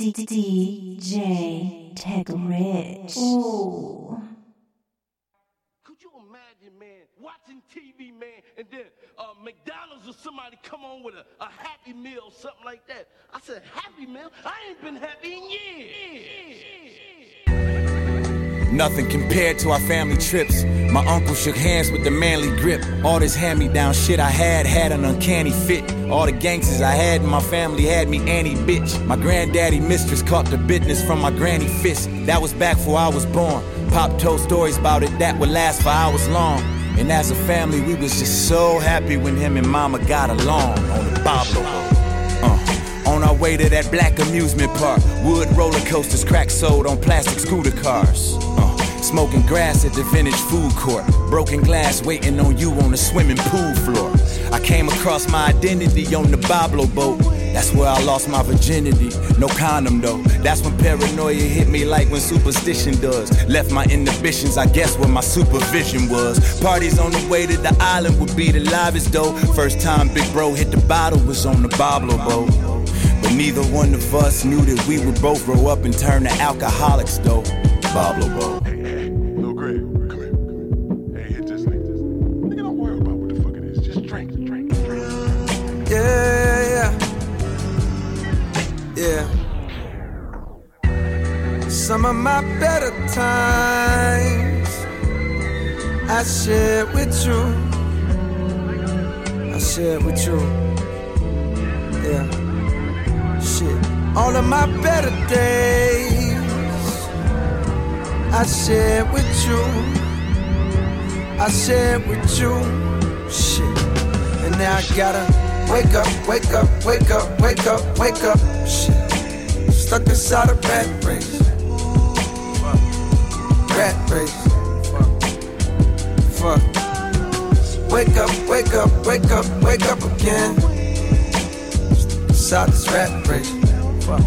DJ Tech Rich. Ooh. Could you imagine, man, watching TV, man, and then uh, McDonald's or somebody come on with a, a Happy Meal or something like that? I said, Happy Meal? I ain't been happy in years. Nothing compared to our family trips. My uncle shook hands with the manly grip. All this hand me down shit I had had an uncanny fit. All the gangsters I had in my family had me annie bitch. My granddaddy mistress caught the business from my granny fist. That was back before I was born. Pop told stories about it that would last for hours long. And as a family, we was just so happy when him and mama got along on the Boblo. Uh, on our way to that black amusement park, wood roller coasters, crack sold on plastic scooter cars. Uh, smoking grass at the vintage food court, broken glass waiting on you on the swimming pool floor. I came across my identity on the Boblo boat. That's where I lost my virginity. No condom though. That's when paranoia hit me like when superstition does. Left my inhibitions, I guess, where my supervision was. Parties on the way to the island would be the livest though. First time Big Bro hit the bottle was on the Boblo boat. But neither one of us knew that we would both grow up and turn to alcoholics though. Boblo boat. Some of my better times I share with you. I share with you. Yeah. Shit. All of my better days I share with you. I share with you. Shit. And now I gotta wake up, wake up, wake up, wake up, wake up. Shit. Stuck inside a rat race. Rat race. Fuck. Wake up, wake up, wake up, wake up again. Inside this rat race. Fuck.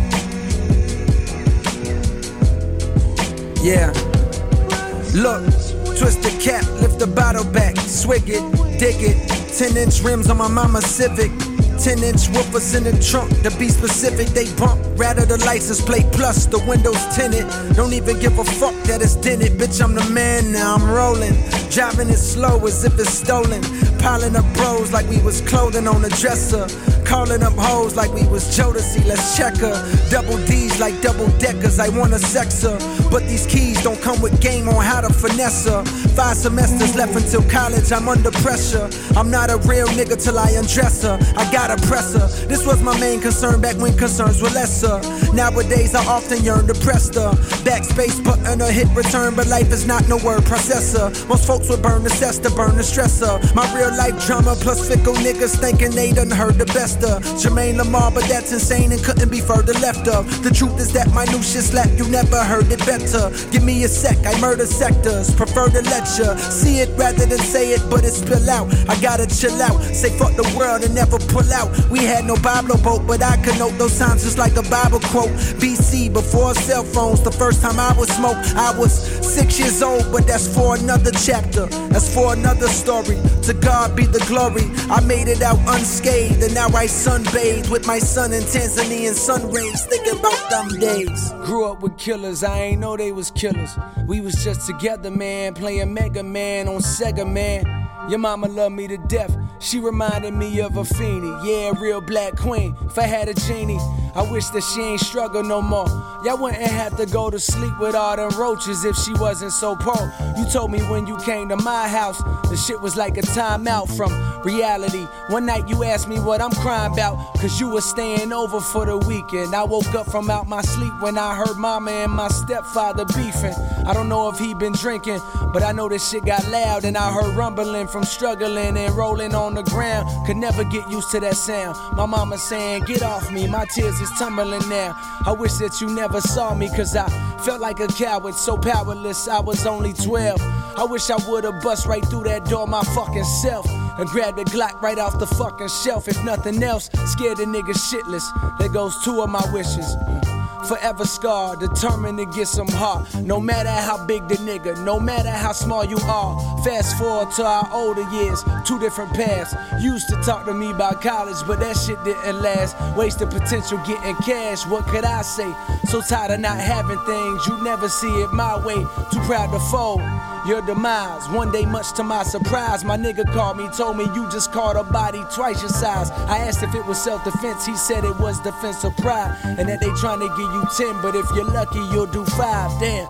Yeah. Look, twist the cap, lift the bottle back, swig it, dig it. 10 inch rims on my mama's Civic. 10 inch woofers in the trunk, to be specific, they bump. Rather the license plate plus the windows tinted. Don't even give a fuck that it's dented. Bitch, I'm the man now, I'm rolling. Driving it slow as if it's stolen. Piling up bros like we was clothing on a dresser. Calling up hoes like we was Jodeci, let's check her. Double D's like double deckers, I wanna sex her. But these keys don't come with game on how to finesse her. Five semesters left until college, I'm under pressure. I'm not a real nigga till I undress her. I gotta press her. This was my main concern back when concerns were lesser. Nowadays, I often yearn to press the backspace button or hit return, but life is not no word processor. Most folks would burn the cess to burn the stressor. My real life drama plus fickle niggas thinking they done heard the best of Jermaine Lamarr, but that's insane and couldn't be further left of. The truth is that my new shit slap, you never heard it better. Give me a sec, I murder sectors, prefer to let lecture. See it rather than say it, but it spill out. I gotta chill out, say fuck the world and never pull out. We had no Boblo boat, but I can note those times just like a Bible quote. BC, before cell phones, the first time I was smoke, I was six years old, but that's for another chapter. That's for another story. To God be the glory. I made it out unscathed, and now I sunbathe with my son in Tanzanian sun rays, thinking about them days. Grew up with killers, I ain't know they was killers. We was just together, man, playing Mega Man on Sega, man. Your mama loved me to death. She reminded me of a fiendie. Yeah, real black queen. If I had a genie, I wish that she ain't struggle no more. Y'all wouldn't have to go to sleep with all them roaches if she wasn't so poor. You told me when you came to my house, the shit was like a timeout from reality. One night you asked me what I'm crying about, cause you was staying over for the weekend. I woke up from out my sleep when I heard mama and my stepfather beefing. I don't know if he been drinking, but I know this shit got loud and I heard rumbling from struggling and rolling on the ground. Could never get used to that sound. My mama saying, Get off me, my tears is tumbling now. I wish that you never saw me, cause I felt like a coward, so powerless. I was only 12. I wish I would've bust right through that door my fucking self and grabbed the Glock right off the fucking shelf. If nothing else, scared the nigga shitless. There goes two of my wishes. Forever scarred, determined to get some heart. No matter how big the nigga, no matter how small you are. Fast forward to our older years, two different paths. Used to talk to me about college, but that shit didn't last. Wasted potential getting cash, what could I say? So tired of not having things, you never see it my way. Too proud to fold your demise. One day, much to my surprise, my nigga called me, told me you just caught a body twice your size. I asked if it was self defense, he said it was defensive pride, and that they trying to give you 10, but if you're lucky, you'll do five. Damn,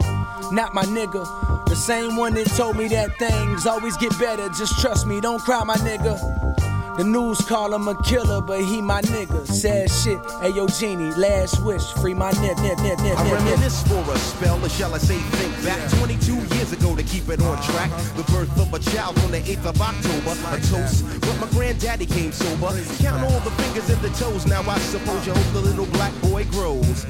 not my nigga. The same one that told me that things always get better. Just trust me, don't cry, my nigga. The news call him a killer, but he my nigga. Sad shit. Hey yo, Genie, last wish, free my nip, nip, nip, nip, I nip, nip. reminisce for a spell, or shall I say think back 22 years ago to keep it on track. Uh-huh. The birth of a child on the 8th of October, a toast. But my granddaddy came sober. Count all the fingers and the toes. Now I suppose you hope the little black boy grows.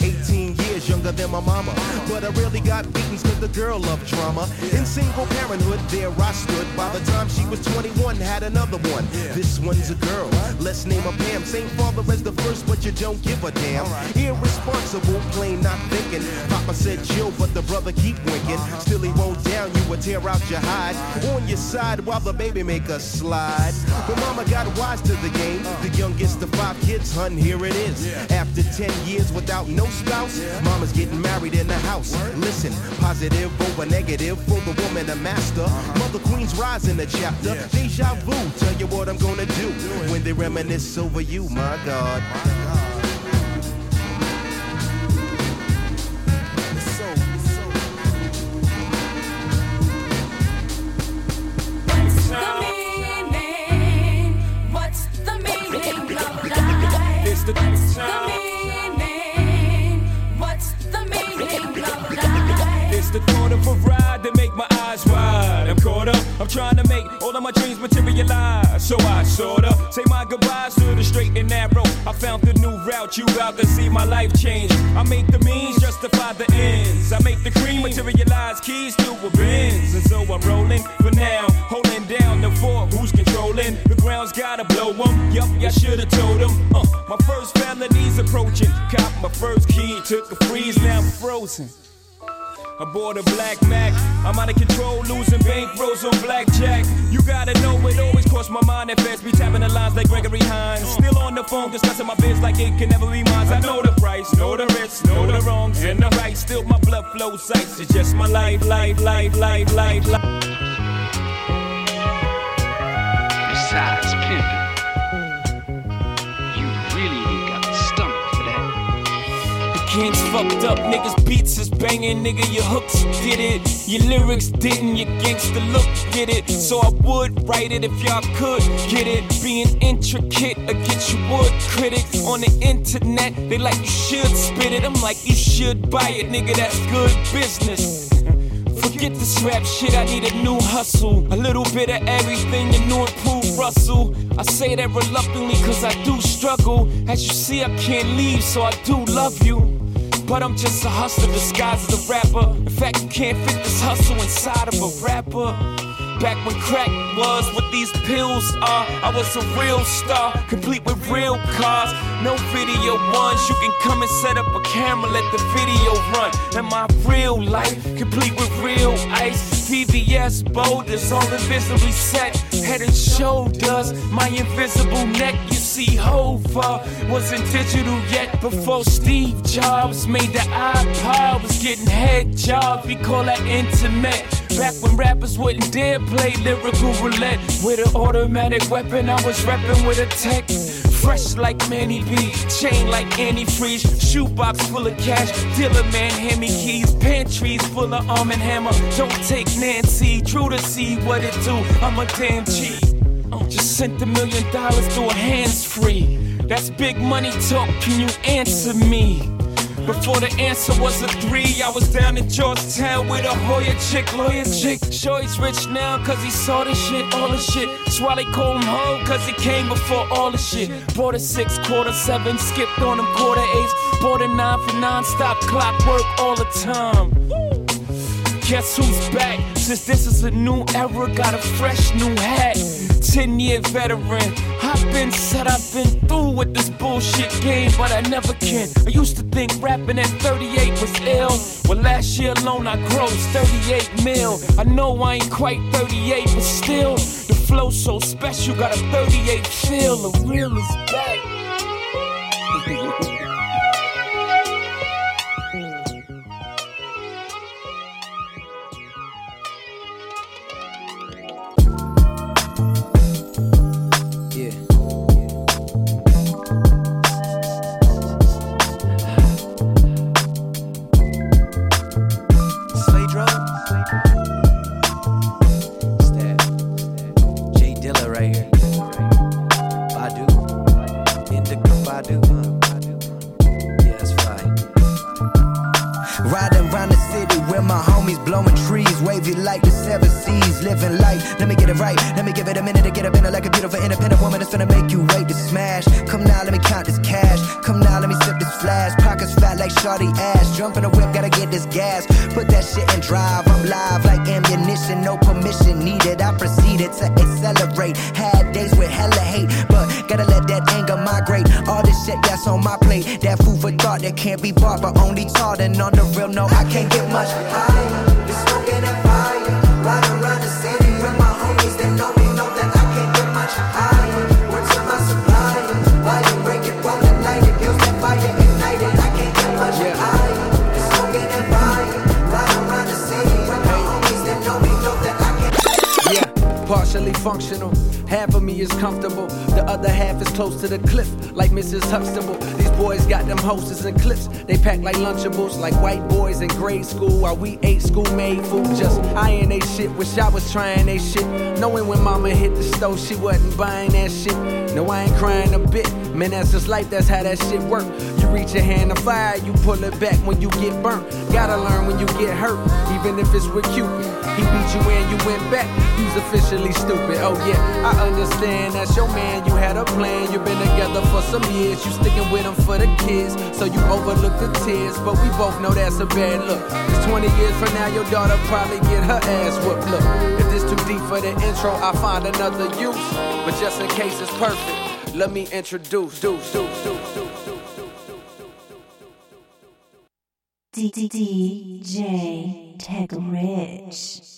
18 years younger than my mama. But I really got beatings cause the girl loved drama. In single parenthood, there I stood. By the time she was 21, had another one. This one's a girl. Let's name her Pam. Same father as the first, but you don't give a damn. Irresponsible, plain not thinking. Papa said chill, but the brother keep winking. Uh-huh. Still he won't down you or tear out your hide. On your side while the baby make a slide. But mama five kids, hun, here it is. After 10 years without no spouse, mama's getting married in the house. Listen, positive over negative for the woman, a master. Mother Queen's rising the chapter. Deja vu, tell you what I'm gonna do when they reminisce over you, my God. What's to the straight and narrow. I found the new route. You out to see my life change. I make the means justify the ends. I make the cream materialize keys to a Benz. And so I'm rolling for now, holding down the fort. Who's controlling? The ground's gotta blow 'em. Yup, I should've told 'em. Uh, my first felony's approaching. Cop my first key, took a freeze, now I'm frozen. Bought a black Mac. I'm out of control, losing bankrolls on blackjack. You gotta know it always crossed my mind at first. Be tapping the lines like Gregory Hines. Still on the phone, discussing my biz like it can never be mine. I know the price, know the risks, know the wrongs and the rights. Still my blood flows ice. It's just my life, life, life, life, life, life. Besides pimping, you really Kings fucked up, niggas beats is banging, nigga. Your hooks did it, your lyrics didn't, your gangster look did it. So I would write it if y'all could get it. Being intricate against you would critics on the internet. They like you should spit it. I'm like you should buy it, nigga. That's good business. Forget this rap shit, I need a new hustle. A little bit of everything, you know improve Russell. I say that reluctantly cause I do struggle. As you see, I can't leave, so I do love you. But I'm just a hustler disguised as a rapper. In fact, you can't fit this hustle inside of a rapper. Back when crack was what these pills are, I was a real star, complete with real cars. No video ones, you can come and set up a camera, let the video run. And my real life, complete with real ice. VVS boulders, all invisibly set. Head and shoulders, my invisible neck. See, Hova wasn't digital yet before Steve Jobs made the iPod. Was getting head jobs, we call that intimate. Back when rappers wouldn't dare play lyrical roulette with an automatic weapon, I was repping with a tech. Fresh like Manny B, chain like antifreeze, shoebox full of cash, dealer man hand me keys, pantries full of arm and hammer. Don't take Nancy, true to see what it do. I'm a damn G. Sent a million dollars through a hands free. That's big money talk. Can you answer me? Before the answer was a three, I was down in Georgetown with a Hoya chick, lawyer chick. Sure, he's rich now, cause he saw the shit, all the shit. That's why they call him Ho, cause he came before all the shit. Bought a six, quarter seven, skipped on them quarter eights. Bought a nine for non-stop clockwork all the time. Guess who's back? Since this is a new era, got a fresh new hat. 10 year veteran. I've been said I've been through with this bullshit game, but I never can. I used to think rapping at 38 was ill. Well, last year alone I grossed 38 mil. I know I ain't quite 38, but still, the flow so special, got a 38 feel. The real is back. Badu. Yeah, with blowing trees, wavy like the seven seas, living life. Let me get it right. Let me give it a minute to get up in it like a beautiful independent woman that's gonna make you wait to smash. Come now, let me count this cash. Come now, let me sip this flash. Pockets fat like shorty ass. Jump in the whip, gotta get this gas. Put that shit in drive. I'm live like ammunition, no permission needed. I proceeded to accelerate. Had days with hella hate, but gotta let that anger migrate. All this shit that's on my plate, that food for thought that can't be bought, but only taught. And on the real, no, I can't get much higher. Been smoking that fire, riding close to the cliff, like Mrs. Huxtable. These boys got them hostess and clips. They pack like Lunchables, like white boys in grade school while we ate school made food. Just eyeing they shit, wish I was trying they shit. Knowing when mama hit the stove, she wasn't buying that shit. No, I ain't crying a bit. Man, that's just life, that's how that shit work. You reach your hand to fire, you pull it back when you get burnt. Gotta learn when you get hurt, even if it's with Cupid. He beat you and you went back, you's officially stupid. Oh yeah, I understand that's your man, you had a plan. You've been together for some years, you sticking with him for the kids. So you overlook the tears, but we both know that's a bad look. Cause 20 years from now, your daughter probably get her ass whooped. Look, if this too deep for the intro, I'll find another use. But just in case it's perfect, let me introduce. Deuce, Tech Rich.